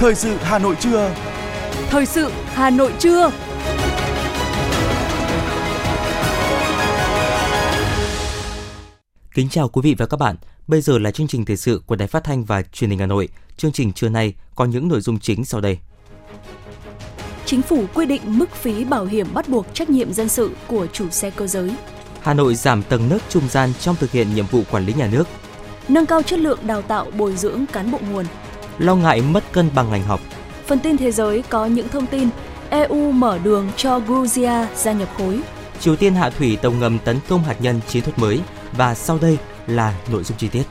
Thời sự Hà Nội trưa. Thời sự Hà Nội trưa. Kính chào quý vị và các bạn. Bây giờ là chương trình thời sự của Đài Phát thanh và Truyền hình Hà Nội. Chương trình trưa nay có những nội dung chính sau đây. Chính phủ quy định mức phí bảo hiểm bắt buộc trách nhiệm dân sự của chủ xe cơ giới. Hà Nội giảm tầng nấc trung gian trong thực hiện nhiệm vụ quản lý nhà nước. Nâng cao chất lượng đào tạo bồi dưỡng cán bộ nguồn. Lo ngại mất cân bằng ngành học. Phần tin thế giới có những thông tin EU mở đường cho Georgia gia nhập khối. Triều Tiên hạ thủy tàu ngầm tấn công hạt nhân chiến thuật mới và sau đây là nội dung chi tiết.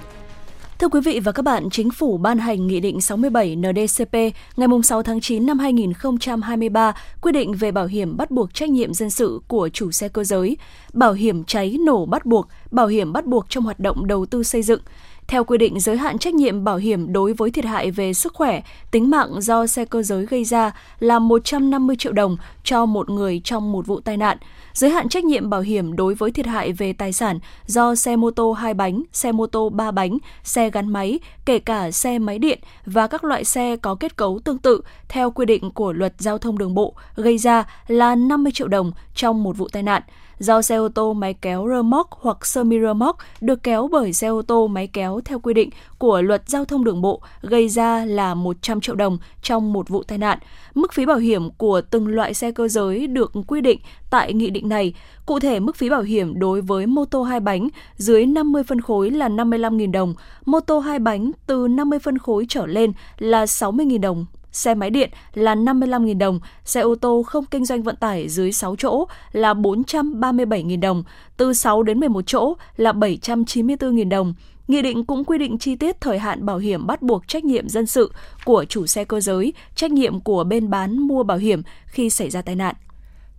Thưa quý vị và các bạn, Chính phủ ban hành Nghị định 67 NDCP ngày 6 tháng 9 năm 2023 quy định về bảo hiểm bắt buộc trách nhiệm dân sự của chủ xe cơ giới, bảo hiểm cháy nổ bắt buộc, bảo hiểm bắt buộc trong hoạt động đầu tư xây dựng. Theo quy định, giới hạn trách nhiệm bảo hiểm đối với thiệt hại về sức khỏe, tính mạng do xe cơ giới gây ra là 150 triệu đồng cho một người trong một vụ tai nạn. Giới hạn trách nhiệm bảo hiểm đối với thiệt hại về tài sản do xe mô tô hai bánh, xe mô tô ba bánh, xe gắn máy, kể cả xe máy điện và các loại xe có kết cấu tương tự theo quy định của luật giao thông đường bộ gây ra là 50 triệu đồng trong một vụ tai nạn do xe ô tô máy kéo rơ móc hoặc sơ mi rơ móc được kéo bởi xe ô tô máy kéo theo quy định của luật giao thông đường bộ gây ra là 100 triệu đồng trong một vụ tai nạn. Mức phí bảo hiểm của từng loại xe cơ giới được quy định tại nghị định này. Cụ thể, mức phí bảo hiểm đối với mô tô hai bánh dưới 50 phân khối là 55.000 đồng, mô tô hai bánh từ 50 phân khối trở lên là 60.000 đồng xe máy điện là 55.000 đồng, xe ô tô không kinh doanh vận tải dưới 6 chỗ là 437.000 đồng, từ 6 đến 11 chỗ là 794.000 đồng. Nghị định cũng quy định chi tiết thời hạn bảo hiểm bắt buộc trách nhiệm dân sự của chủ xe cơ giới, trách nhiệm của bên bán mua bảo hiểm khi xảy ra tai nạn.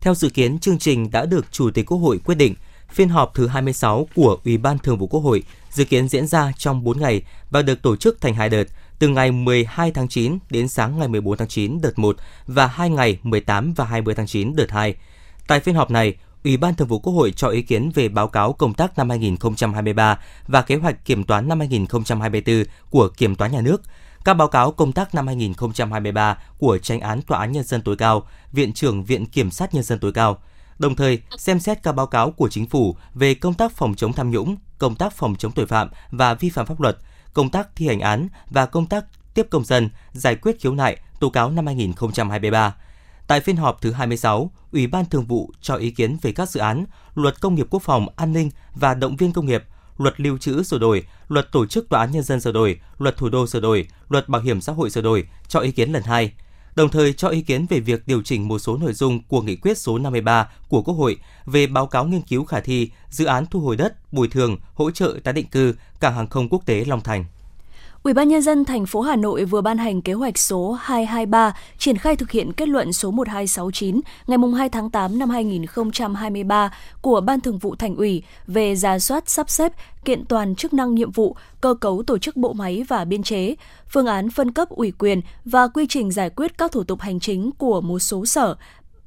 Theo dự kiến, chương trình đã được Chủ tịch Quốc hội quyết định. Phiên họp thứ 26 của Ủy ban Thường vụ Quốc hội dự kiến diễn ra trong 4 ngày và được tổ chức thành hai đợt – từ ngày 12 tháng 9 đến sáng ngày 14 tháng 9 đợt 1 và 2 ngày 18 và 20 tháng 9 đợt 2. Tại phiên họp này, Ủy ban Thường vụ Quốc hội cho ý kiến về báo cáo công tác năm 2023 và kế hoạch kiểm toán năm 2024 của Kiểm toán Nhà nước, các báo cáo công tác năm 2023 của Tranh án Tòa án Nhân dân tối cao, Viện trưởng Viện Kiểm sát Nhân dân tối cao, đồng thời xem xét các báo cáo của Chính phủ về công tác phòng chống tham nhũng, công tác phòng chống tội phạm và vi phạm pháp luật – công tác thi hành án và công tác tiếp công dân, giải quyết khiếu nại, tố cáo năm 2023. Tại phiên họp thứ 26, Ủy ban Thường vụ cho ý kiến về các dự án Luật Công nghiệp Quốc phòng, An ninh và Động viên Công nghiệp, Luật Lưu trữ sửa đổi, Luật Tổ chức Tòa án Nhân dân sửa đổi, Luật Thủ đô sửa đổi, Luật Bảo hiểm xã hội sửa đổi cho ý kiến lần hai đồng thời cho ý kiến về việc điều chỉnh một số nội dung của nghị quyết số 53 của Quốc hội về báo cáo nghiên cứu khả thi dự án thu hồi đất, bồi thường, hỗ trợ tái định cư cảng hàng không quốc tế Long Thành. Ủy ban nhân dân thành phố Hà Nội vừa ban hành kế hoạch số 223 triển khai thực hiện kết luận số 1269 ngày 2 tháng 8 năm 2023 của Ban Thường vụ Thành ủy về giả soát sắp xếp kiện toàn chức năng nhiệm vụ, cơ cấu tổ chức bộ máy và biên chế, phương án phân cấp ủy quyền và quy trình giải quyết các thủ tục hành chính của một số sở,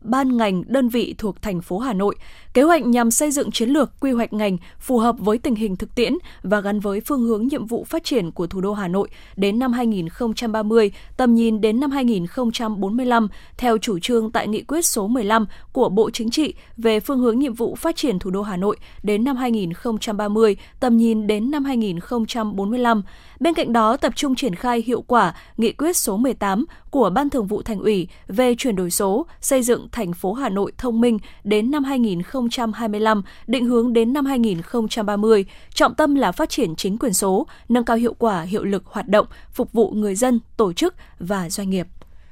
ban ngành, đơn vị thuộc thành phố Hà Nội. Kế hoạch nhằm xây dựng chiến lược quy hoạch ngành phù hợp với tình hình thực tiễn và gắn với phương hướng nhiệm vụ phát triển của thủ đô Hà Nội đến năm 2030, tầm nhìn đến năm 2045 theo chủ trương tại nghị quyết số 15 của Bộ Chính trị về phương hướng nhiệm vụ phát triển thủ đô Hà Nội đến năm 2030, tầm nhìn đến năm 2045. Bên cạnh đó, tập trung triển khai hiệu quả nghị quyết số 18 của Ban Thường vụ Thành ủy về chuyển đổi số, xây dựng thành phố Hà Nội thông minh đến năm 2025, định hướng đến năm 2030, trọng tâm là phát triển chính quyền số, nâng cao hiệu quả hiệu lực hoạt động, phục vụ người dân, tổ chức và doanh nghiệp.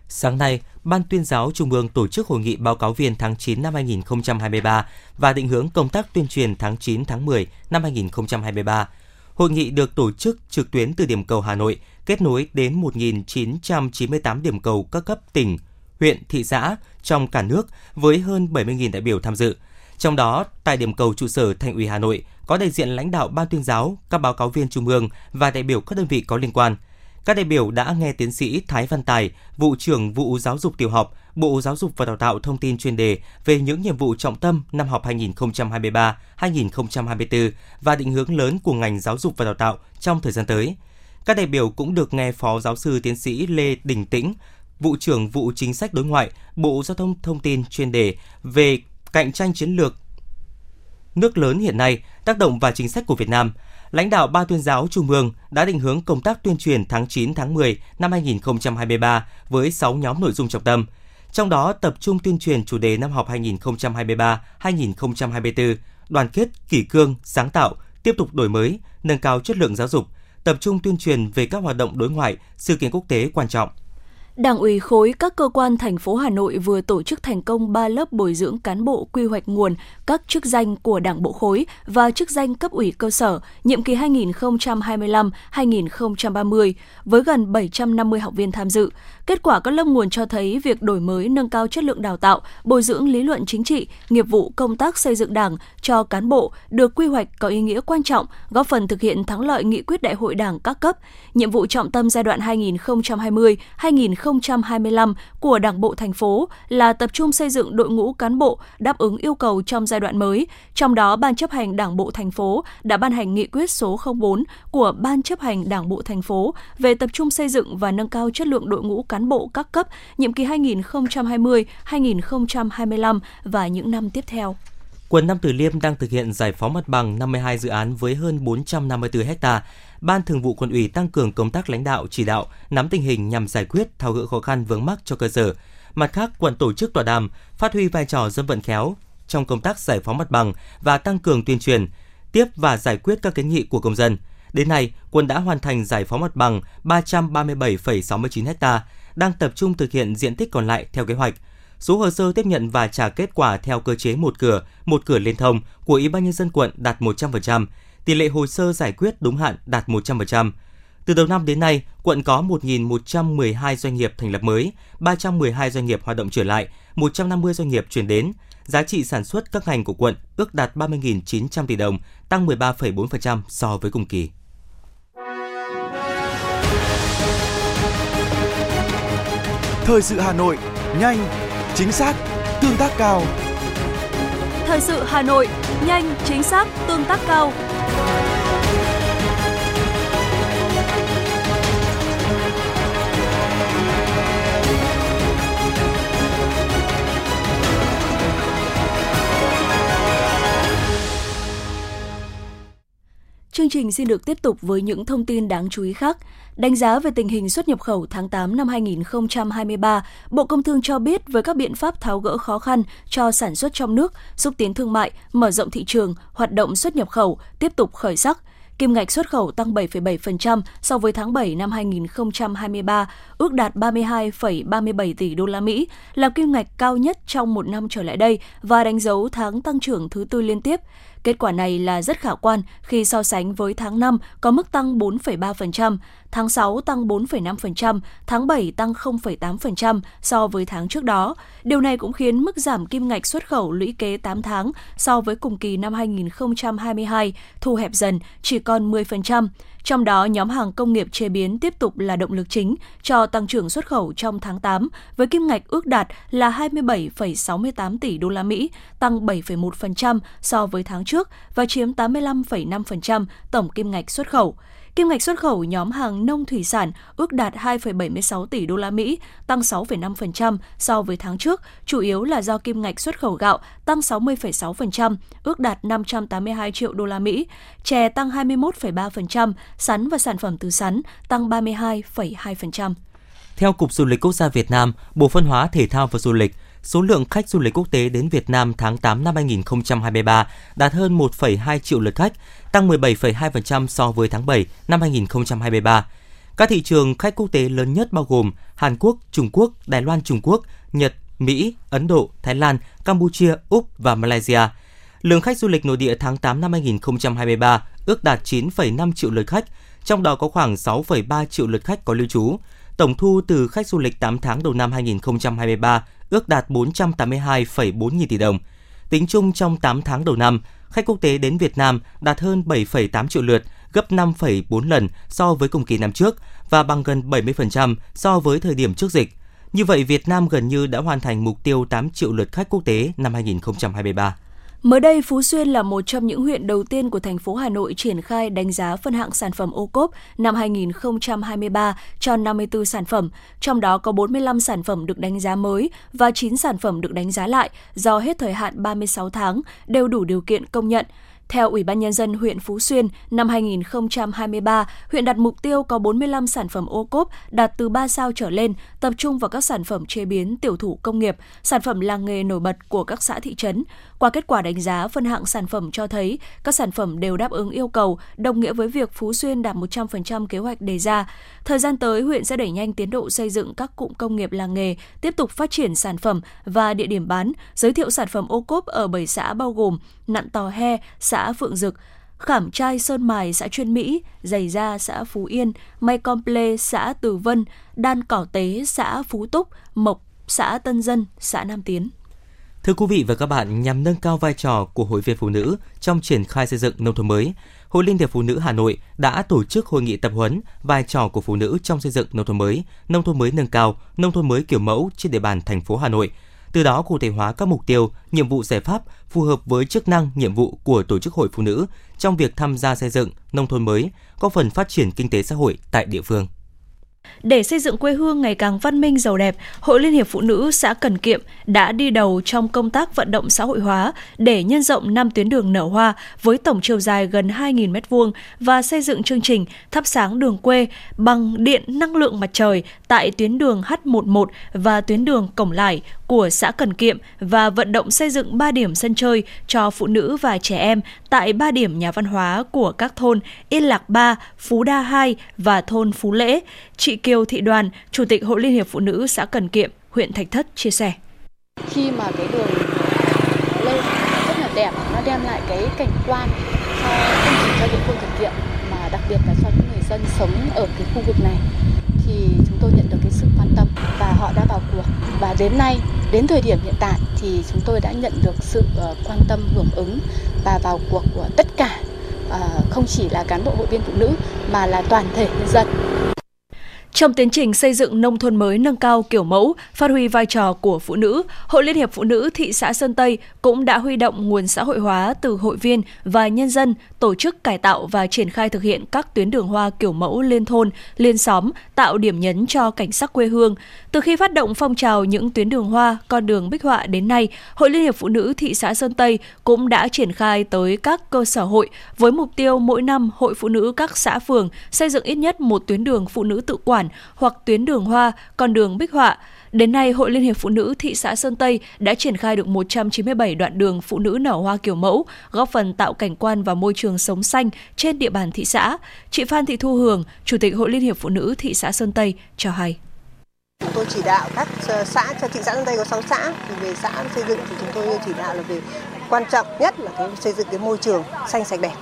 Sáng nay, Ban tuyên giáo Trung ương tổ chức hội nghị báo cáo viên tháng 9 năm 2023 và định hướng công tác tuyên truyền tháng 9 tháng 10 năm 2023. Hội nghị được tổ chức trực tuyến từ điểm cầu Hà Nội, kết nối đến 1.998 điểm cầu các cấp tỉnh, huyện, thị xã trong cả nước với hơn 70.000 đại biểu tham dự. Trong đó, tại điểm cầu trụ sở Thành ủy Hà Nội có đại diện lãnh đạo Ban tuyên giáo, các báo cáo viên trung ương và đại biểu các đơn vị có liên quan. Các đại biểu đã nghe tiến sĩ Thái Văn Tài, vụ trưởng vụ giáo dục tiểu học, Bộ Giáo dục và Đào tạo thông tin chuyên đề về những nhiệm vụ trọng tâm năm học 2023-2024 và định hướng lớn của ngành giáo dục và đào tạo trong thời gian tới. Các đại biểu cũng được nghe Phó Giáo sư Tiến sĩ Lê Đình Tĩnh, vụ trưởng vụ chính sách đối ngoại, Bộ Giao thông Thông tin chuyên đề về cạnh tranh chiến lược nước lớn hiện nay, tác động và chính sách của Việt Nam. Lãnh đạo ba tuyên giáo Trung ương đã định hướng công tác tuyên truyền tháng 9 tháng 10 năm 2023 với 6 nhóm nội dung trọng tâm. Trong đó tập trung tuyên truyền chủ đề năm học 2023-2024, đoàn kết, kỷ cương, sáng tạo, tiếp tục đổi mới, nâng cao chất lượng giáo dục, tập trung tuyên truyền về các hoạt động đối ngoại, sự kiện quốc tế quan trọng. Đảng ủy khối các cơ quan thành phố Hà Nội vừa tổ chức thành công 3 lớp bồi dưỡng cán bộ quy hoạch nguồn các chức danh của Đảng bộ khối và chức danh cấp ủy cơ sở nhiệm kỳ 2025-2030 với gần 750 học viên tham dự. Kết quả các lớp nguồn cho thấy việc đổi mới nâng cao chất lượng đào tạo, bồi dưỡng lý luận chính trị, nghiệp vụ công tác xây dựng Đảng cho cán bộ được quy hoạch có ý nghĩa quan trọng, góp phần thực hiện thắng lợi nghị quyết Đại hội Đảng các cấp. Nhiệm vụ trọng tâm giai đoạn 2025 của Đảng bộ thành phố là tập trung xây dựng đội ngũ cán bộ đáp ứng yêu cầu trong giai đoạn mới. Trong đó, Ban chấp hành Đảng bộ thành phố đã ban hành nghị quyết số 04 của Ban chấp hành Đảng bộ thành phố về tập trung xây dựng và nâng cao chất lượng đội ngũ cán bộ các cấp nhiệm kỳ 2020-2025 và những năm tiếp theo. Quận Nam Từ Liêm đang thực hiện giải phóng mặt bằng 52 dự án với hơn 454 ha. Ban Thường vụ quân ủy tăng cường công tác lãnh đạo, chỉ đạo, nắm tình hình nhằm giải quyết tháo gỡ khó khăn vướng mắc cho cơ sở. Mặt khác, quận tổ chức tọa đàm, phát huy vai trò dân vận khéo trong công tác giải phóng mặt bằng và tăng cường tuyên truyền, tiếp và giải quyết các kiến nghị của công dân. Đến nay, quận đã hoàn thành giải phóng mặt bằng 337,69 ha, đang tập trung thực hiện diện tích còn lại theo kế hoạch. Số hồ sơ tiếp nhận và trả kết quả theo cơ chế một cửa, một cửa liên thông của Ủy ban nhân dân quận đạt 100%, tỷ lệ hồ sơ giải quyết đúng hạn đạt 100%. Từ đầu năm đến nay, quận có 1.112 doanh nghiệp thành lập mới, 312 doanh nghiệp hoạt động trở lại, 150 doanh nghiệp chuyển đến. Giá trị sản xuất các ngành của quận ước đạt 30.900 tỷ đồng, tăng 13,4% so với cùng kỳ. Thời sự Hà Nội, nhanh, chính xác, tương tác cao. Thời sự Hà Nội, nhanh, chính xác, tương tác cao. Chương trình xin được tiếp tục với những thông tin đáng chú ý khác. Đánh giá về tình hình xuất nhập khẩu tháng 8 năm 2023, Bộ Công Thương cho biết với các biện pháp tháo gỡ khó khăn cho sản xuất trong nước, xúc tiến thương mại, mở rộng thị trường, hoạt động xuất nhập khẩu tiếp tục khởi sắc, kim ngạch xuất khẩu tăng 7,7% so với tháng 7 năm 2023, ước đạt 32,37 tỷ đô la Mỹ, là kim ngạch cao nhất trong một năm trở lại đây và đánh dấu tháng tăng trưởng thứ tư liên tiếp. Kết quả này là rất khả quan khi so sánh với tháng 5 có mức tăng 4,3%, tháng 6 tăng 4,5%, tháng 7 tăng 0,8% so với tháng trước đó. Điều này cũng khiến mức giảm kim ngạch xuất khẩu lũy kế 8 tháng so với cùng kỳ năm 2022 thu hẹp dần chỉ còn 10%. Trong đó, nhóm hàng công nghiệp chế biến tiếp tục là động lực chính cho tăng trưởng xuất khẩu trong tháng 8 với kim ngạch ước đạt là 27,68 tỷ đô la Mỹ, tăng 7,1% so với tháng trước và chiếm 85,5% tổng kim ngạch xuất khẩu. Kim ngạch xuất khẩu nhóm hàng nông thủy sản ước đạt 2,76 tỷ đô la Mỹ, tăng 6,5% so với tháng trước, chủ yếu là do kim ngạch xuất khẩu gạo tăng 60,6%, ước đạt 582 triệu đô la Mỹ, chè tăng 21,3%, sắn và sản phẩm từ sắn tăng 32,2%. Theo Cục Du lịch Quốc gia Việt Nam, Bộ Văn hóa, Thể thao và Du lịch, số lượng khách du lịch quốc tế đến Việt Nam tháng 8 năm 2023 đạt hơn 1,2 triệu lượt khách, tăng 17,2% so với tháng 7 năm 2023. Các thị trường khách quốc tế lớn nhất bao gồm Hàn Quốc, Trung Quốc, Đài Loan Trung Quốc, Nhật, Mỹ, Ấn Độ, Thái Lan, Campuchia, Úc và Malaysia. Lượng khách du lịch nội địa tháng 8 năm 2023 ước đạt 9,5 triệu lượt khách, trong đó có khoảng 6,3 triệu lượt khách có lưu trú. Tổng thu từ khách du lịch 8 tháng đầu năm 2023 ước đạt 482,4 nghìn tỷ đồng. Tính chung trong 8 tháng đầu năm, khách quốc tế đến Việt Nam đạt hơn 7,8 triệu lượt, gấp 5,4 lần so với cùng kỳ năm trước và bằng gần 70% so với thời điểm trước dịch. Như vậy, Việt Nam gần như đã hoàn thành mục tiêu 8 triệu lượt khách quốc tế năm 2023. Mới đây, Phú Xuyên là một trong những huyện đầu tiên của thành phố Hà Nội triển khai đánh giá phân hạng sản phẩm ô cốp năm 2023 cho 54 sản phẩm, trong đó có 45 sản phẩm được đánh giá mới và 9 sản phẩm được đánh giá lại do hết thời hạn 36 tháng đều đủ điều kiện công nhận. Theo Ủy ban Nhân dân huyện Phú Xuyên, năm 2023, huyện đặt mục tiêu có 45 sản phẩm ô cốp đạt từ 3 sao trở lên, tập trung vào các sản phẩm chế biến tiểu thủ công nghiệp, sản phẩm làng nghề nổi bật của các xã thị trấn. Qua kết quả đánh giá, phân hạng sản phẩm cho thấy các sản phẩm đều đáp ứng yêu cầu, đồng nghĩa với việc Phú Xuyên đạt 100% kế hoạch đề ra. Thời gian tới, huyện sẽ đẩy nhanh tiến độ xây dựng các cụm công nghiệp làng nghề, tiếp tục phát triển sản phẩm và địa điểm bán, giới thiệu sản phẩm ô cốp ở 7 xã bao gồm Nặn Tò He, xã Phượng Dực, Khảm Trai Sơn Mài xã Chuyên Mỹ, Giày Gia xã Phú Yên, May Comple xã Từ Vân, Đan Cỏ Tế xã Phú Túc, Mộc xã Tân Dân, xã Nam Tiến. Thưa quý vị và các bạn, nhằm nâng cao vai trò của Hội viên Phụ nữ trong triển khai xây dựng nông thôn mới, Hội Liên hiệp Phụ nữ Hà Nội đã tổ chức hội nghị tập huấn vai trò của phụ nữ trong xây dựng nông thôn mới, nông thôn mới nâng cao, nông thôn mới kiểu mẫu trên địa bàn thành phố Hà Nội. Từ đó cụ thể hóa các mục tiêu, nhiệm vụ giải pháp phù hợp với chức năng, nhiệm vụ của tổ chức hội phụ nữ trong việc tham gia xây dựng nông thôn mới, góp phần phát triển kinh tế xã hội tại địa phương. Để xây dựng quê hương ngày càng văn minh giàu đẹp, Hội Liên hiệp Phụ nữ xã Cần Kiệm đã đi đầu trong công tác vận động xã hội hóa để nhân rộng 5 tuyến đường nở hoa với tổng chiều dài gần 2.000 m2 và xây dựng chương trình thắp sáng đường quê bằng điện năng lượng mặt trời tại tuyến đường H11 và tuyến đường Cổng Lải của xã Cần Kiệm và vận động xây dựng 3 điểm sân chơi cho phụ nữ và trẻ em tại 3 điểm nhà văn hóa của các thôn Yên Lạc 3, Phú Đa 2 và thôn Phú Lễ. Chị Kiều Thị Đoàn, Chủ tịch Hội Liên hiệp Phụ nữ xã Cần Kiệm, huyện Thạch Thất chia sẻ. Khi mà cái đường lên rất là đẹp, nó đem lại cái cảnh quan cho không chỉ cho địa phương Cần Kiệm mà đặc biệt là cho những người dân sống ở cái khu vực này thì chúng tôi nhận được cái sự quan tâm và họ đã vào cuộc và đến nay đến thời điểm hiện tại thì chúng tôi đã nhận được sự ờ, quan tâm, hưởng ứng và vào cuộc của tất cả ờ, không chỉ là cán bộ hội viên phụ nữ mà là toàn thể nhân dân trong tiến trình xây dựng nông thôn mới nâng cao kiểu mẫu, phát huy vai trò của phụ nữ, Hội Liên hiệp Phụ nữ thị xã Sơn Tây cũng đã huy động nguồn xã hội hóa từ hội viên và nhân dân tổ chức cải tạo và triển khai thực hiện các tuyến đường hoa kiểu mẫu liên thôn, liên xóm, tạo điểm nhấn cho cảnh sắc quê hương. Từ khi phát động phong trào những tuyến đường hoa, con đường bích họa đến nay, Hội Liên hiệp Phụ nữ thị xã Sơn Tây cũng đã triển khai tới các cơ sở hội với mục tiêu mỗi năm Hội Phụ nữ các xã phường xây dựng ít nhất một tuyến đường phụ nữ tự quản hoặc tuyến đường hoa, con đường bích họa. Đến nay, Hội Liên hiệp Phụ nữ thị xã Sơn Tây đã triển khai được 197 đoạn đường phụ nữ nở hoa kiểu mẫu, góp phần tạo cảnh quan và môi trường sống xanh trên địa bàn thị xã. Chị Phan Thị Thu Hường, Chủ tịch Hội Liên hiệp Phụ nữ thị xã Sơn Tây cho hay. Chúng tôi chỉ đạo các ờ, xã, cho thị xã Sơn Tây có 6 xã, thì về xã xây dựng thì chúng tôi chỉ đạo là về quan trọng nhất là cái xây dựng cái môi trường xanh sạch đẹp.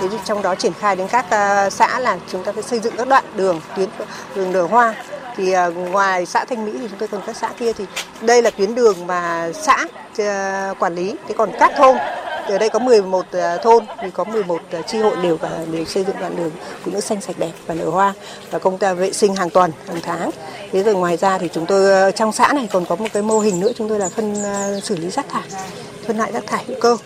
Thế trong đó triển khai đến các à, xã là chúng ta phải xây dựng các đoạn đường, tuyến đường nở hoa. Thì à, ngoài xã Thanh Mỹ thì chúng tôi còn các xã kia thì đây là tuyến đường mà xã à, quản lý. Thế còn các thôn ở đây có 11 thôn thì có 11 chi hội đều và đều xây dựng đoạn đường phụ nữ xanh sạch đẹp và nở hoa và công tác vệ sinh hàng tuần hàng tháng. Thế rồi ngoài ra thì chúng tôi trong xã này còn có một cái mô hình nữa chúng tôi là phân xử lý rác thải phân loại rác thải hữu cơ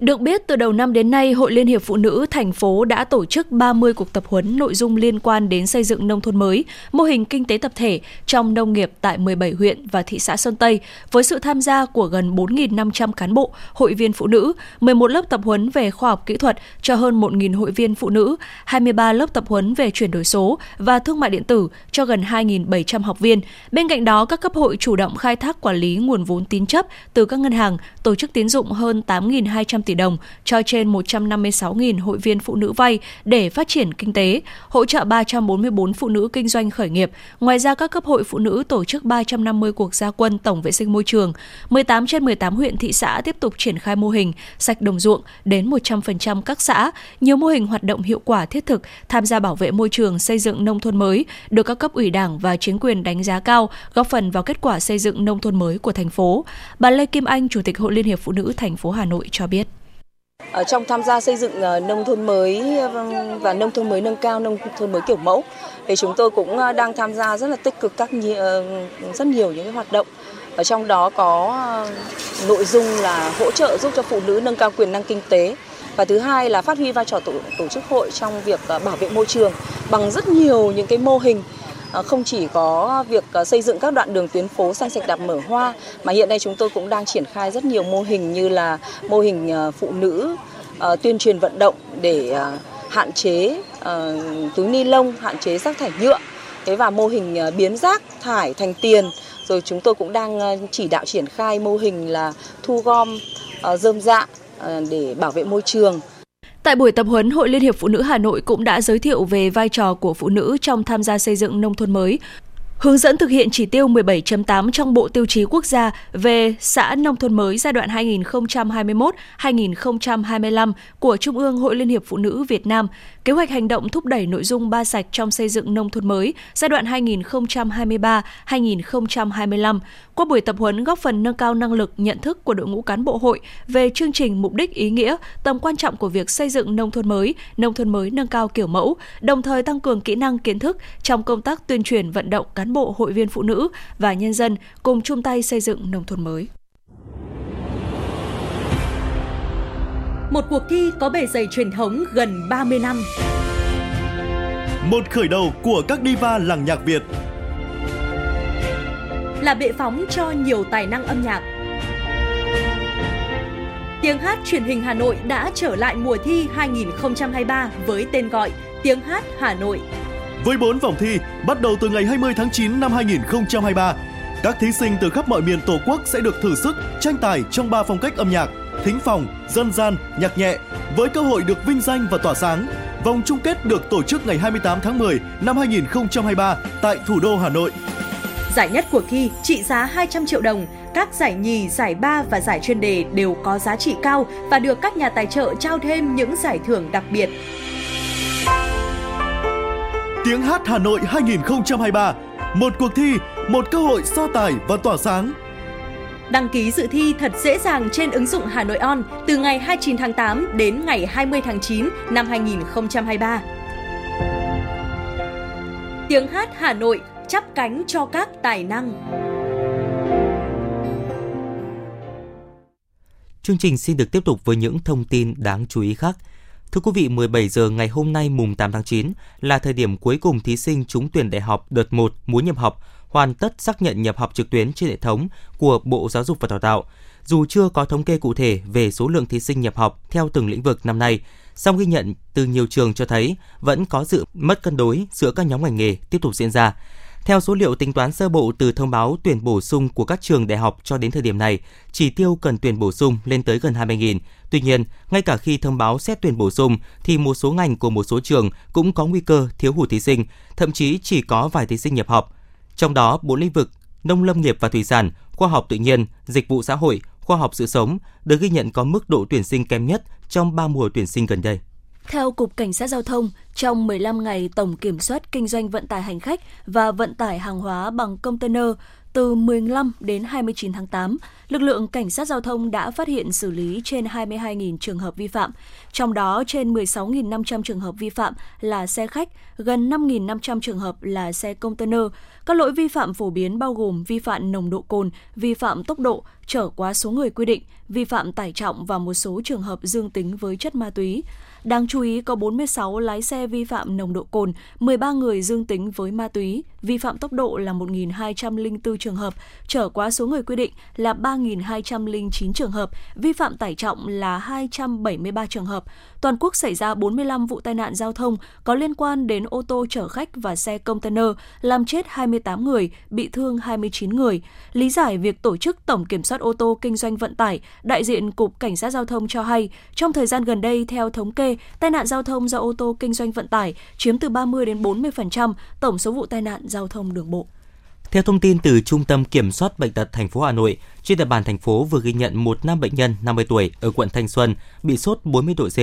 được biết, từ đầu năm đến nay, Hội Liên hiệp Phụ nữ thành phố đã tổ chức 30 cuộc tập huấn nội dung liên quan đến xây dựng nông thôn mới, mô hình kinh tế tập thể trong nông nghiệp tại 17 huyện và thị xã Sơn Tây, với sự tham gia của gần 4.500 cán bộ, hội viên phụ nữ, 11 lớp tập huấn về khoa học kỹ thuật cho hơn 1.000 hội viên phụ nữ, 23 lớp tập huấn về chuyển đổi số và thương mại điện tử cho gần 2.700 học viên. Bên cạnh đó, các cấp hội chủ động khai thác quản lý nguồn vốn tín chấp từ các ngân hàng, tổ chức tín dụng hơn 8.200 tỷ đồng cho trên 156.000 hội viên phụ nữ vay để phát triển kinh tế, hỗ trợ 344 phụ nữ kinh doanh khởi nghiệp. Ngoài ra, các cấp hội phụ nữ tổ chức 350 cuộc gia quân tổng vệ sinh môi trường. 18 trên 18 huyện thị xã tiếp tục triển khai mô hình sạch đồng ruộng đến 100% các xã. Nhiều mô hình hoạt động hiệu quả thiết thực tham gia bảo vệ môi trường xây dựng nông thôn mới được các cấp ủy đảng và chính quyền đánh giá cao, góp phần vào kết quả xây dựng nông thôn mới của thành phố. Bà Lê Kim Anh, Chủ tịch Hội Liên hiệp Phụ nữ thành phố Hà Nội cho biết. Ở trong tham gia xây dựng ờ, nông thôn mới ờ, và nông thôn mới nâng cao, nông thôn mới kiểu mẫu thì chúng tôi cũng ờ, đang tham gia rất là tích cực các rất nhiều những cái hoạt động. Ở trong đó có nội dung là hỗ trợ giúp cho phụ nữ nâng cao quyền năng kinh tế. Và thứ hai là phát huy vai trò tổ, tổ chức hội trong việc bảo vệ môi trường bằng rất nhiều những cái mô hình Ờ, không chỉ có việc ờ, xây dựng các đoạn đường tuyến phố xanh sạch đẹp mở hoa mà hiện nay chúng tôi cũng đang triển khai rất nhiều mô hình như là mô hình ờ, phụ nữ tuyên truyền vận động để hạn chế túi ni lông, hạn chế rác thải nhựa. Thế và mô hình biến rác thải thành tiền. Rồi chúng tôi cũng đang chỉ đạo triển khai mô hình là thu gom dơm dạ để bảo vệ môi trường. Tại buổi tập huấn, Hội Liên hiệp Phụ nữ Hà Nội cũng đã giới thiệu về vai trò của phụ nữ trong tham gia xây dựng nông thôn mới, hướng dẫn thực hiện chỉ tiêu 17.8 trong Bộ Tiêu chí Quốc gia về xã nông thôn mới giai đoạn 2021-2025 của Trung ương Hội Liên hiệp Phụ nữ Việt Nam, kế hoạch hành động thúc đẩy nội dung ba sạch trong xây dựng nông thôn mới giai đoạn 2023-2025. Qua buổi tập huấn góp phần nâng cao năng lực nhận thức của đội ngũ cán bộ hội về chương trình mục đích ý nghĩa, tầm quan trọng của việc xây dựng nông thôn mới, nông thôn mới nâng cao kiểu mẫu, đồng thời tăng cường kỹ năng kiến thức trong công tác tuyên truyền vận động cán bộ hội viên phụ nữ và nhân dân cùng chung tay xây dựng nông thôn mới. Một cuộc thi có bề dày truyền thống gần 30 năm. Một khởi đầu của các diva làng nhạc Việt. Là bệ phóng cho nhiều tài năng âm nhạc. Tiếng hát truyền hình Hà Nội đã trở lại mùa thi 2023 với tên gọi Tiếng hát Hà Nội. Với 4 vòng thi, bắt đầu từ ngày 20 tháng 9 năm 2023, các thí sinh từ khắp mọi miền Tổ quốc sẽ được thử sức tranh tài trong 3 phong cách âm nhạc thính phòng, dân gian, nhạc nhẹ với cơ hội được vinh danh và tỏa sáng. Vòng chung kết được tổ chức ngày 28 tháng 10 năm 2023 tại thủ đô Hà Nội. Giải nhất cuộc thi trị giá 200 triệu đồng, các giải nhì, giải ba và giải chuyên đề đều có giá trị cao và được các nhà tài trợ trao thêm những giải thưởng đặc biệt. Tiếng hát Hà Nội 2023, một cuộc thi, một cơ hội so tài và tỏa sáng Đăng ký dự thi thật dễ dàng trên ứng dụng Hà Nội On từ ngày 29 tháng 8 đến ngày 20 tháng 9 năm 2023. Tiếng hát Hà Nội chắp cánh cho các tài năng. Chương trình xin được tiếp tục với những thông tin đáng chú ý khác. Thưa quý vị, 17 giờ ngày hôm nay mùng 8 tháng 9 là thời điểm cuối cùng thí sinh trúng tuyển đại học đợt 1 muốn nhập học hoàn tất xác nhận nhập học trực tuyến trên hệ thống của Bộ Giáo dục và Đào tạo. Dù chưa có thống kê cụ thể về số lượng thí sinh nhập học theo từng lĩnh vực năm nay, song ghi nhận từ nhiều trường cho thấy vẫn có sự mất cân đối giữa các nhóm ngành nghề tiếp tục diễn ra. Theo số liệu tính toán sơ bộ từ thông báo tuyển bổ sung của các trường đại học cho đến thời điểm này, chỉ tiêu cần tuyển bổ sung lên tới gần 20.000. Tuy nhiên, ngay cả khi thông báo xét tuyển bổ sung thì một số ngành của một số trường cũng có nguy cơ thiếu hụt thí sinh, thậm chí chỉ có vài thí sinh nhập học. Trong đó, bốn lĩnh vực nông lâm nghiệp và thủy sản, khoa học tự nhiên, dịch vụ xã hội, khoa học sự sống được ghi nhận có mức độ tuyển sinh kém nhất trong 3 mùa tuyển sinh gần đây. Theo Cục Cảnh sát Giao thông, trong 15 ngày tổng kiểm soát kinh doanh vận tải hành khách và vận tải hàng hóa bằng container từ 15 đến 29 tháng 8, lực lượng cảnh sát giao thông đã phát hiện xử lý trên 22.000 trường hợp vi phạm, trong đó trên 16.500 trường hợp vi phạm là xe khách, gần 5.500 trường hợp là xe container. Các lỗi vi phạm phổ biến bao gồm vi phạm nồng độ cồn, vi phạm tốc độ, trở quá số người quy định, vi phạm tải trọng và một số trường hợp dương tính với chất ma túy. Đáng chú ý có 46 lái xe vi phạm nồng độ cồn, 13 người dương tính với ma túy, vi phạm tốc độ là 1.204 trường hợp, trở quá số người quy định là 3.209 trường hợp, vi phạm tải trọng là 273 trường hợp. Toàn quốc xảy ra 45 vụ tai nạn giao thông có liên quan đến ô tô chở khách và xe container, làm chết 28 người, bị thương 29 người. Lý giải việc tổ chức tổng kiểm soát ô tô kinh doanh vận tải, đại diện Cục Cảnh sát Giao thông cho hay, trong thời gian gần đây, theo thống kê, tai nạn giao thông do ô tô kinh doanh vận tải chiếm từ 30 đến 40% tổng số vụ tai nạn giao thông đường bộ. Theo thông tin từ Trung tâm Kiểm soát Bệnh tật thành phố Hà Nội, trên địa bàn thành phố vừa ghi nhận một nam bệnh nhân 50 tuổi ở quận Thanh Xuân bị sốt 40 độ C,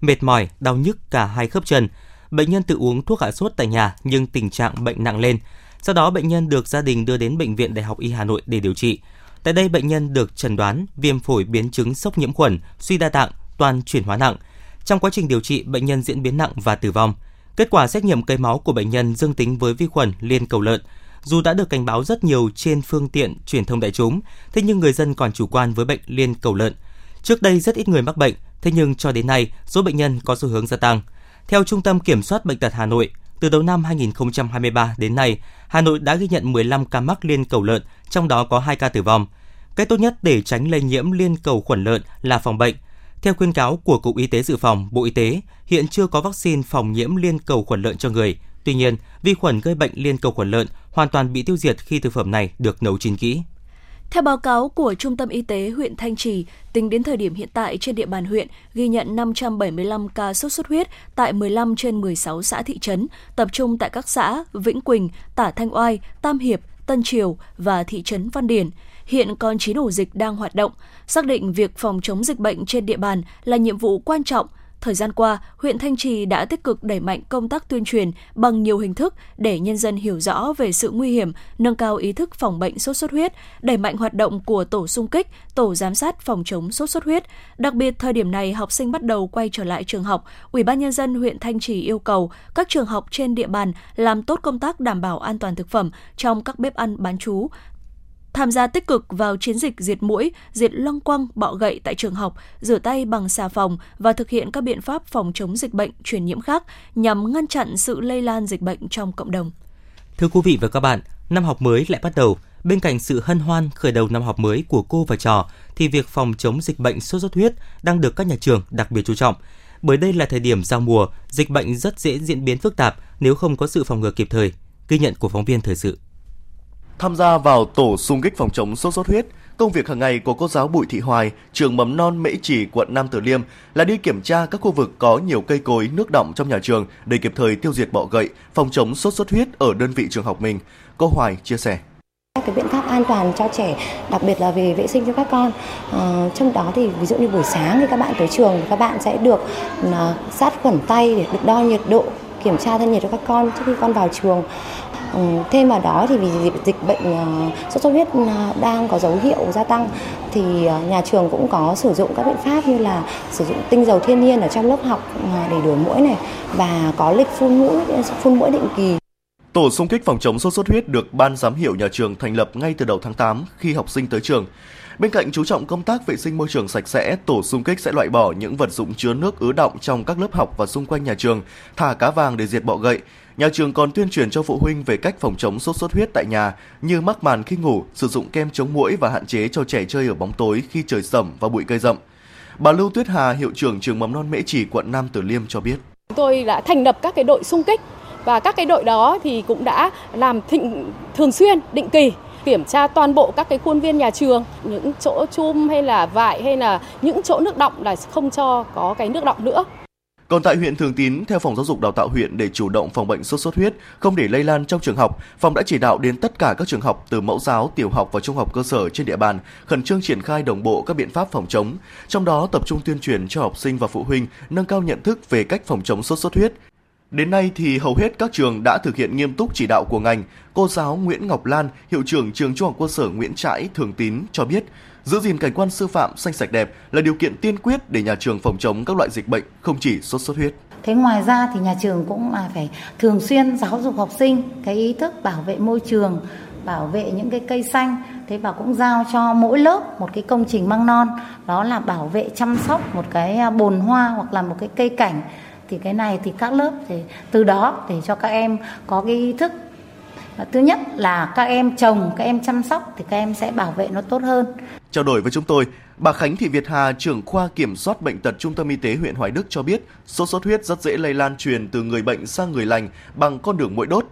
mệt mỏi, đau nhức cả hai khớp chân. Bệnh nhân tự uống thuốc hạ sốt tại nhà nhưng tình trạng bệnh nặng lên. Sau đó bệnh nhân được gia đình đưa đến bệnh viện Đại học Y Hà Nội để điều trị. Tại đây bệnh nhân được chẩn đoán viêm phổi biến chứng sốc nhiễm khuẩn, suy đa tạng, toàn chuyển hóa nặng. Trong quá trình điều trị, bệnh nhân diễn biến nặng và tử vong. Kết quả xét nghiệm cây máu của bệnh nhân dương tính với vi khuẩn liên cầu lợn. Dù đã được cảnh báo rất nhiều trên phương tiện truyền thông đại chúng, thế nhưng người dân còn chủ quan với bệnh liên cầu lợn. Trước đây rất ít người mắc bệnh, thế nhưng cho đến nay số bệnh nhân có xu hướng gia tăng. Theo Trung tâm Kiểm soát Bệnh tật Hà Nội, từ đầu năm 2023 đến nay, Hà Nội đã ghi nhận 15 ca mắc liên cầu lợn, trong đó có 2 ca tử vong. Cách tốt nhất để tránh lây nhiễm liên cầu khuẩn lợn là phòng bệnh. Theo khuyên cáo của Cục Y tế Dự phòng, Bộ Y tế, hiện chưa có vaccine phòng nhiễm liên cầu khuẩn lợn cho người. Tuy nhiên, vi khuẩn gây bệnh liên cầu khuẩn lợn hoàn toàn bị tiêu diệt khi thực phẩm này được nấu chín kỹ. Theo báo cáo của Trung tâm Y tế huyện Thanh Trì, tính đến thời điểm hiện tại trên địa bàn huyện ghi nhận 575 ca sốt xuất huyết tại 15 trên 16 xã thị trấn, tập trung tại các xã Vĩnh Quỳnh, Tả Thanh Oai, Tam Hiệp, Tân Triều và thị trấn Văn Điển. Hiện còn 9 ổ dịch đang hoạt động. Xác định việc phòng chống dịch bệnh trên địa bàn là nhiệm vụ quan trọng – Thời gian qua, huyện Thanh Trì đã tích cực đẩy mạnh công tác tuyên truyền bằng nhiều hình thức để nhân dân hiểu rõ về sự nguy hiểm, nâng cao ý thức phòng bệnh sốt xuất huyết, đẩy mạnh hoạt động của tổ xung kích, tổ giám sát phòng chống sốt xuất huyết. Đặc biệt thời điểm này học sinh bắt đầu quay trở lại trường học, Ủy ban nhân dân huyện Thanh Trì yêu cầu các trường học trên địa bàn làm tốt công tác đảm bảo an toàn thực phẩm trong các bếp ăn bán trú, tham gia tích cực vào chiến dịch diệt mũi, diệt loang quăng, bọ gậy tại trường học, rửa tay bằng xà phòng và thực hiện các biện pháp phòng chống dịch bệnh truyền nhiễm khác nhằm ngăn chặn sự lây lan dịch bệnh trong cộng đồng. Thưa quý vị và các bạn, năm học mới lại bắt đầu. Bên cạnh sự hân hoan khởi đầu năm học mới của cô và trò, thì việc phòng chống dịch bệnh sốt xuất huyết đang được các nhà trường đặc biệt chú trọng. Bởi đây là thời điểm giao mùa, dịch bệnh rất dễ diễn biến phức tạp nếu không có sự phòng ngừa kịp thời. Ghi nhận của phóng viên thời sự. Tham gia vào tổ xung kích phòng chống sốt xuất huyết, công việc hàng ngày của cô giáo Bùi Thị Hoài, trường mầm non Mễ Trì, quận Nam Từ Liêm là đi kiểm tra các khu vực có nhiều cây cối, nước đọng trong nhà trường để kịp thời tiêu diệt bọ gậy, phòng chống sốt xuất huyết ở đơn vị trường học mình. Cô Hoài chia sẻ. Cái biện pháp an toàn cho trẻ đặc biệt là về vệ sinh cho các con. À, trong đó thì ví dụ như buổi sáng thì các bạn tới trường các bạn sẽ được uh, sát khuẩn tay để được đo nhiệt độ kiểm tra thân nhiệt cho các con trước khi con vào trường. Ừ, thêm vào đó thì vì dịch, dịch bệnh ờ, sốt xuất huyết ờ, đang có dấu hiệu gia tăng thì ờ, nhà trường cũng có sử dụng các biện pháp như là sử dụng tinh dầu thiên nhiên ở trong lớp học để đuổi mũi này và có lịch phun mũi phun mũi định kỳ. Tổ xung kích phòng chống sốt xuất huyết được ban giám hiệu nhà trường thành lập ngay từ đầu tháng 8 khi học sinh tới trường. Bên cạnh chú trọng công tác vệ sinh môi trường sạch sẽ, tổ xung kích sẽ loại bỏ những vật dụng chứa nước ứ động trong các lớp học và xung quanh nhà trường, thả cá vàng để diệt bọ gậy, Nhà trường còn tuyên truyền cho phụ huynh về cách phòng chống sốt xuất huyết tại nhà như mắc màn khi ngủ, sử dụng kem chống muỗi và hạn chế cho trẻ chơi ở bóng tối khi trời sẩm và bụi cây rậm. Bà Lưu Tuyết Hà, hiệu trưởng trường mầm non Mễ Trì, quận Nam Từ Liêm cho biết. Tôi đã thành lập các cái đội xung kích và các cái đội đó thì cũng đã làm thịnh, thường xuyên, định kỳ kiểm tra toàn bộ các cái khuôn viên nhà trường, những chỗ chum hay là vại hay là những chỗ nước động là không cho có cái nước động nữa. Còn tại huyện Thường Tín, theo Phòng Giáo dục Đào tạo huyện để chủ động phòng bệnh sốt xuất huyết, không để lây lan trong trường học, phòng đã chỉ đạo đến tất cả các trường học từ mẫu giáo, tiểu học và trung học cơ sở trên địa bàn khẩn trương triển khai đồng bộ các biện pháp phòng chống, trong đó tập trung tuyên truyền cho học sinh và phụ huynh nâng cao nhận thức về cách phòng chống sốt xuất huyết, Đến nay thì hầu hết các trường đã thực hiện nghiêm túc chỉ đạo của ngành. Cô giáo Nguyễn Ngọc Lan, hiệu trưởng trường Trung học cơ sở Nguyễn Trãi, Thường Tín cho biết, giữ gìn cảnh quan sư phạm xanh sạch đẹp là điều kiện tiên quyết để nhà trường phòng chống các loại dịch bệnh, không chỉ sốt xuất huyết. Thế ngoài ra thì nhà trường cũng là phải thường xuyên giáo dục học sinh cái ý thức bảo vệ môi trường, bảo vệ những cái cây xanh thế và cũng giao cho mỗi lớp một cái công trình măng non đó là bảo vệ chăm sóc một cái à, bồn hoa hoặc là một cái cây cảnh thì cái này thì các lớp thì từ đó để cho các em có cái ý thức. Thứ nhất là các em trồng các em chăm sóc thì các em sẽ bảo vệ nó tốt hơn. Trao đổi với chúng tôi bà Khánh Thị Việt Hà trưởng khoa kiểm soát bệnh tật trung tâm y tế huyện Hoài Đức cho biết sốt xuất huyết rất dễ lây lan truyền từ người bệnh sang người lành bằng con đường mũi đốt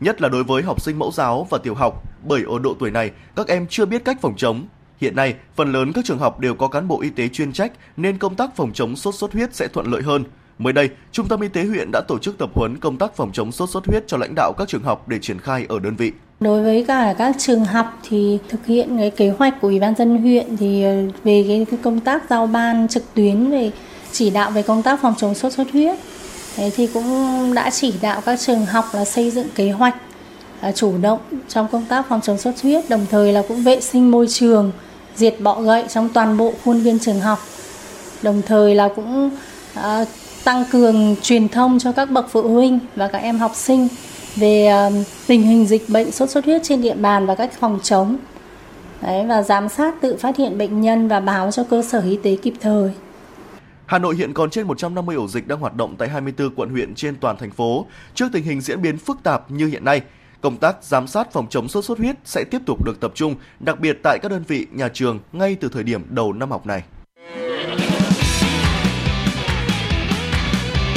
nhất là đối với học sinh mẫu giáo và tiểu học. Bởi ở độ tuổi này các em chưa biết cách phòng chống. Hiện nay, phần lớn các trường học đều có cán bộ y tế chuyên trách nên công tác phòng chống sốt xuất huyết sẽ thuận lợi hơn. Mới đây, Trung tâm Y tế huyện đã tổ chức tập huấn công tác phòng chống sốt xuất huyết cho lãnh đạo các trường học để triển khai ở đơn vị. Đối với cả các trường học thì thực hiện cái kế hoạch của Ủy ban dân huyện thì ờ, về cái công tác giao ban trực tuyến về chỉ đạo về công tác phòng chống sốt xuất huyết. Thế thì cũng đã chỉ đạo các trường học là xây dựng kế hoạch à, chủ động trong công tác phòng chống sốt xuất huyết, đồng thời là cũng vệ sinh môi trường, diệt bọ gậy trong toàn bộ khuôn viên trường học. Đồng thời là cũng uh, tăng cường truyền thông cho các bậc phụ huynh và các em học sinh về um, tình hình dịch bệnh sốt xuất huyết trên địa bàn và cách phòng chống Đấy, và giám sát tự phát hiện bệnh nhân và báo cho cơ sở y tế kịp thời. Hà Nội hiện còn trên 150 ổ dịch đang hoạt động tại 24 quận huyện trên toàn thành phố. Trước tình hình diễn biến phức tạp như hiện nay, công tác giám sát phòng chống sốt xuất huyết sẽ tiếp tục được tập trung, đặc biệt tại các đơn vị, nhà trường ngay từ thời điểm đầu năm học này.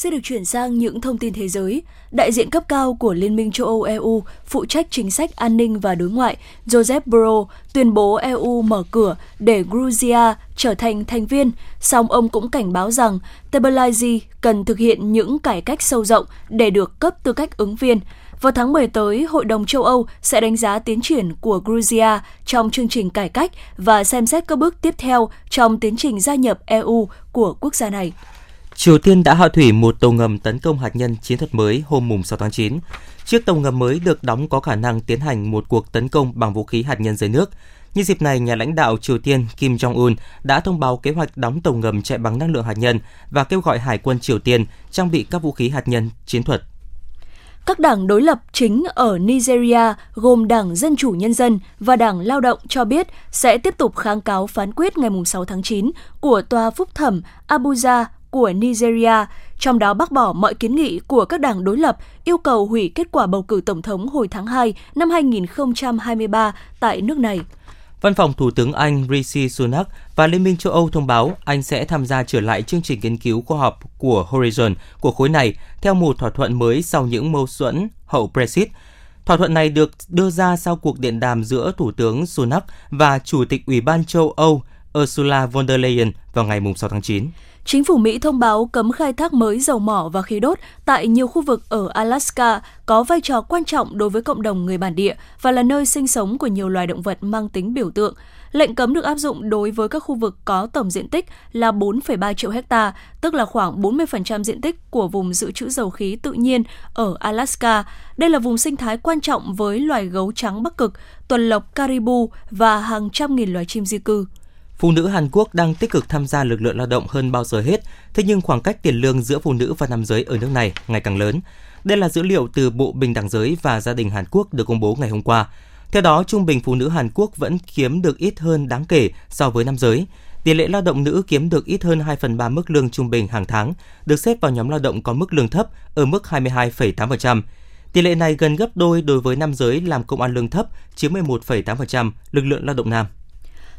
Sẽ được chuyển sang những thông tin thế giới. Đại diện cấp cao của Liên minh châu Âu EU phụ trách chính sách an ninh và đối ngoại Joseph Borrell tuyên bố EU mở cửa để Georgia trở thành thành viên, song ông cũng cảnh báo rằng Tbilisi cần thực hiện những cải cách sâu rộng để được cấp tư cách ứng viên. Vào tháng 10 tới, Hội đồng châu Âu sẽ đánh giá tiến triển của Georgia trong chương trình cải cách và xem xét các bước tiếp theo trong tiến trình gia nhập EU của quốc gia này. Triều Tiên đã hạ thủy một tàu ngầm tấn công hạt nhân chiến thuật mới hôm mùng 6 tháng 9. Chiếc tàu ngầm mới được đóng có khả năng tiến hành một cuộc tấn công bằng vũ khí hạt nhân dưới nước. Nhân dịp này, nhà lãnh đạo Triều Tiên Kim Jong-un đã thông báo kế hoạch đóng tàu ngầm chạy bằng năng lượng hạt nhân và kêu gọi Hải quân Triều Tiên trang bị các vũ khí hạt nhân chiến thuật. Các đảng đối lập chính ở Nigeria gồm Đảng Dân Chủ Nhân dân và Đảng Lao động cho biết sẽ tiếp tục kháng cáo phán quyết ngày 6 tháng 9 của Tòa Phúc thẩm Abuja của Nigeria, trong đó bác bỏ mọi kiến nghị của các đảng đối lập yêu cầu hủy kết quả bầu cử tổng thống hồi tháng 2 năm 2023 tại nước này. Văn phòng Thủ tướng Anh Rishi Sunak và Liên minh châu Âu thông báo Anh sẽ tham gia trở lại chương trình nghiên cứu khoa học của Horizon của khối này theo một thỏa thuận mới sau những mâu thuẫn hậu Brexit. Thỏa thuận này được đưa ra sau cuộc điện đàm giữa Thủ tướng Sunak và Chủ tịch Ủy ban châu Âu Ursula von der Leyen vào ngày 6 tháng 9. Chính phủ Mỹ thông báo cấm khai thác mới dầu mỏ và khí đốt tại nhiều khu vực ở Alaska có vai trò quan trọng đối với cộng đồng người bản địa và là nơi sinh sống của nhiều loài động vật mang tính biểu tượng. Lệnh cấm được áp dụng đối với các khu vực có tổng diện tích là 4,3 triệu hecta, tức là khoảng 40% diện tích của vùng dự trữ dầu khí tự nhiên ở Alaska. Đây là vùng sinh thái quan trọng với loài gấu trắng Bắc Cực, tuần lộc Caribou và hàng trăm nghìn loài chim di cư. Phụ nữ Hàn Quốc đang tích cực tham gia lực lượng lao động hơn bao giờ hết, thế nhưng khoảng cách tiền lương giữa phụ nữ và nam giới ở nước này ngày càng lớn. Đây là dữ liệu từ Bộ Bình đẳng giới và Gia đình Hàn Quốc được công bố ngày hôm qua. Theo đó, trung bình phụ nữ Hàn Quốc vẫn kiếm được ít hơn đáng kể so với nam giới. Tỷ lệ lao động nữ kiếm được ít hơn 2 phần 3 mức lương trung bình hàng tháng, được xếp vào nhóm lao động có mức lương thấp ở mức 22,8%. Tỷ lệ này gần gấp đôi đối với nam giới làm công an lương thấp, chiếm 11,8% lực lượng lao động nam.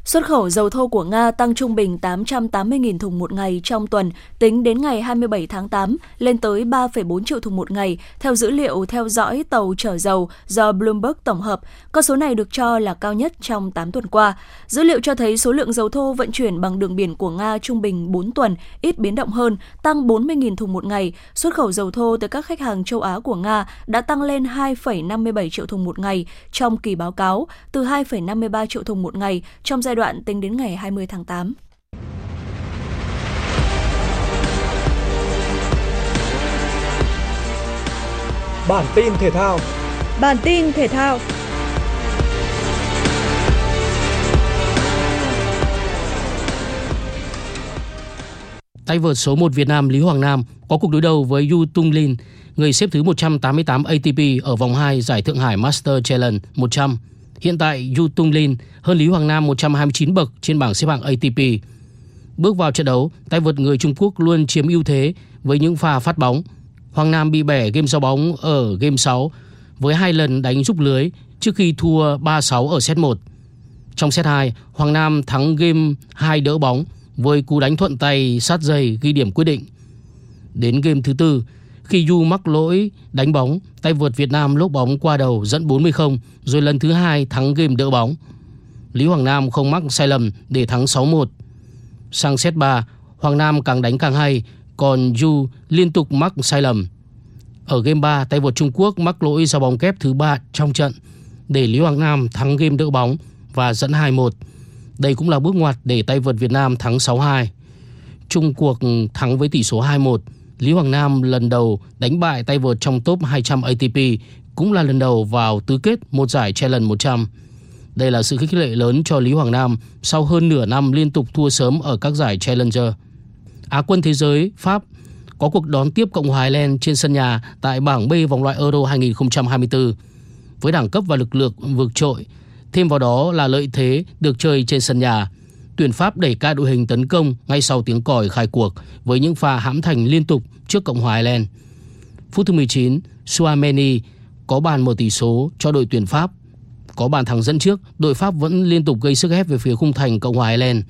Xuất khẩu dầu thô của Nga tăng trung bình 880.000 thùng một ngày trong tuần tính đến ngày 27 tháng 8, lên tới 3,4 triệu thùng một ngày, theo dữ liệu theo dõi tàu chở dầu do Bloomberg tổng hợp. Con số này được cho là cao nhất trong 8 tuần qua. Dữ liệu cho thấy số lượng dầu thô vận chuyển bằng đường biển của Nga trung bình 4 tuần, ít biến động hơn, tăng 40.000 thùng một ngày. Xuất khẩu dầu thô tới các khách hàng châu Á của Nga đã tăng lên 2,57 triệu thùng một ngày trong kỳ báo cáo, từ 2,53 triệu thùng một ngày trong giai giai đoạn tính đến ngày 20 tháng 8. Bản tin thể thao. Bản tin thể thao. Tay vợt số 1 Việt Nam Lý Hoàng Nam có cuộc đối đầu với Yu Tung Lin, người xếp thứ 188 ATP ở vòng 2 giải Thượng Hải Master Challenge 100 Hiện tại Yu Tung Lin hơn Lý Hoàng Nam 129 bậc trên bảng xếp hạng ATP. Bước vào trận đấu, tay vợt người Trung Quốc luôn chiếm ưu thế với những pha phát bóng. Hoàng Nam bị bẻ game giao bóng ở game 6 với hai lần đánh rút lưới trước khi thua 3-6 ở set 1. Trong set 2, Hoàng Nam thắng game 2 đỡ bóng với cú đánh thuận tay sát dây ghi điểm quyết định. Đến game thứ tư, khi Yu mắc lỗi đánh bóng, tay vợt Việt Nam lốp bóng qua đầu dẫn 40-0 rồi lần thứ hai thắng game đỡ bóng. Lý Hoàng Nam không mắc sai lầm để thắng 6-1. Sang set 3, Hoàng Nam càng đánh càng hay còn Yu liên tục mắc sai lầm. Ở game 3, tay vợt Trung Quốc mắc lỗi giao bóng kép thứ ba trong trận để Lý Hoàng Nam thắng game đỡ bóng và dẫn 2-1. Đây cũng là bước ngoặt để tay vợt Việt Nam thắng 6-2. Trung cuộc thắng với tỷ số 2-1. Lý Hoàng Nam lần đầu đánh bại tay vợt trong top 200 ATP, cũng là lần đầu vào tứ kết một giải Challenge 100. Đây là sự khích lệ lớn cho Lý Hoàng Nam sau hơn nửa năm liên tục thua sớm ở các giải Challenger. Á quân thế giới Pháp có cuộc đón tiếp Cộng hòa Ireland trên sân nhà tại bảng B vòng loại Euro 2024 với đẳng cấp và lực lượng vượt trội. Thêm vào đó là lợi thế được chơi trên sân nhà. Tuyển Pháp đẩy ca đội hình tấn công ngay sau tiếng còi khai cuộc với những pha hãm thành liên tục trước Cộng hòa Ireland. Phút thứ 19, Suameni có bàn mở tỷ số cho đội tuyển Pháp. Có bàn thắng dẫn trước, đội Pháp vẫn liên tục gây sức ép về phía khung thành Cộng hòa Ireland.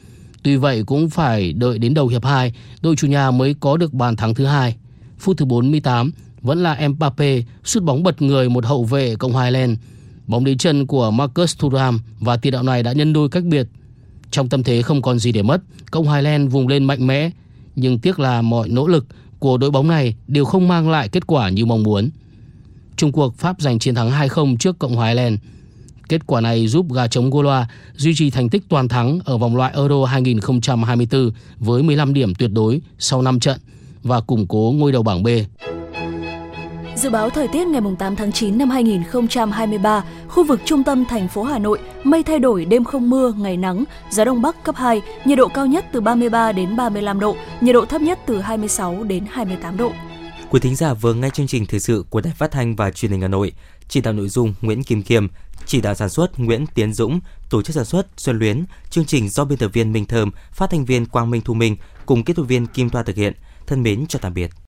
Tuy vậy cũng phải đợi đến đầu hiệp 2, đội chủ nhà mới có được bàn thắng thứ hai. Phút thứ 48, vẫn là Mbappe sút bóng bật người một hậu vệ Cộng hòa Ireland. Bóng đến chân của Marcus Thuram và tiền đạo này đã nhân đôi cách biệt. Trong tâm thế không còn gì để mất, Cộng hòa vùng lên mạnh mẽ, nhưng tiếc là mọi nỗ lực của đội bóng này đều không mang lại kết quả như mong muốn. Trung Quốc Pháp giành chiến thắng 2-0 trước Cộng hòa Ireland. Kết quả này giúp gà trống Goloa duy trì thành tích toàn thắng ở vòng loại Euro 2024 với 15 điểm tuyệt đối sau 5 trận và củng cố ngôi đầu bảng B. Dự báo thời tiết ngày 8 tháng 9 năm 2023, khu vực trung tâm thành phố Hà Nội, mây thay đổi, đêm không mưa, ngày nắng, gió đông bắc cấp 2, nhiệt độ cao nhất từ 33 đến 35 độ, nhiệt độ thấp nhất từ 26 đến 28 độ. Quý thính giả vừa nghe chương trình thời sự của Đài Phát thanh và Truyền hình Hà Nội. Chỉ đạo nội dung Nguyễn Kim Kiêm, chỉ đạo sản xuất Nguyễn Tiến Dũng, tổ chức sản xuất Xuân Luyến, chương trình do biên tập viên Minh Thơm, phát thanh viên Quang Minh Thu Minh cùng kỹ thuật viên Kim Toa thực hiện. Thân mến chào tạm biệt.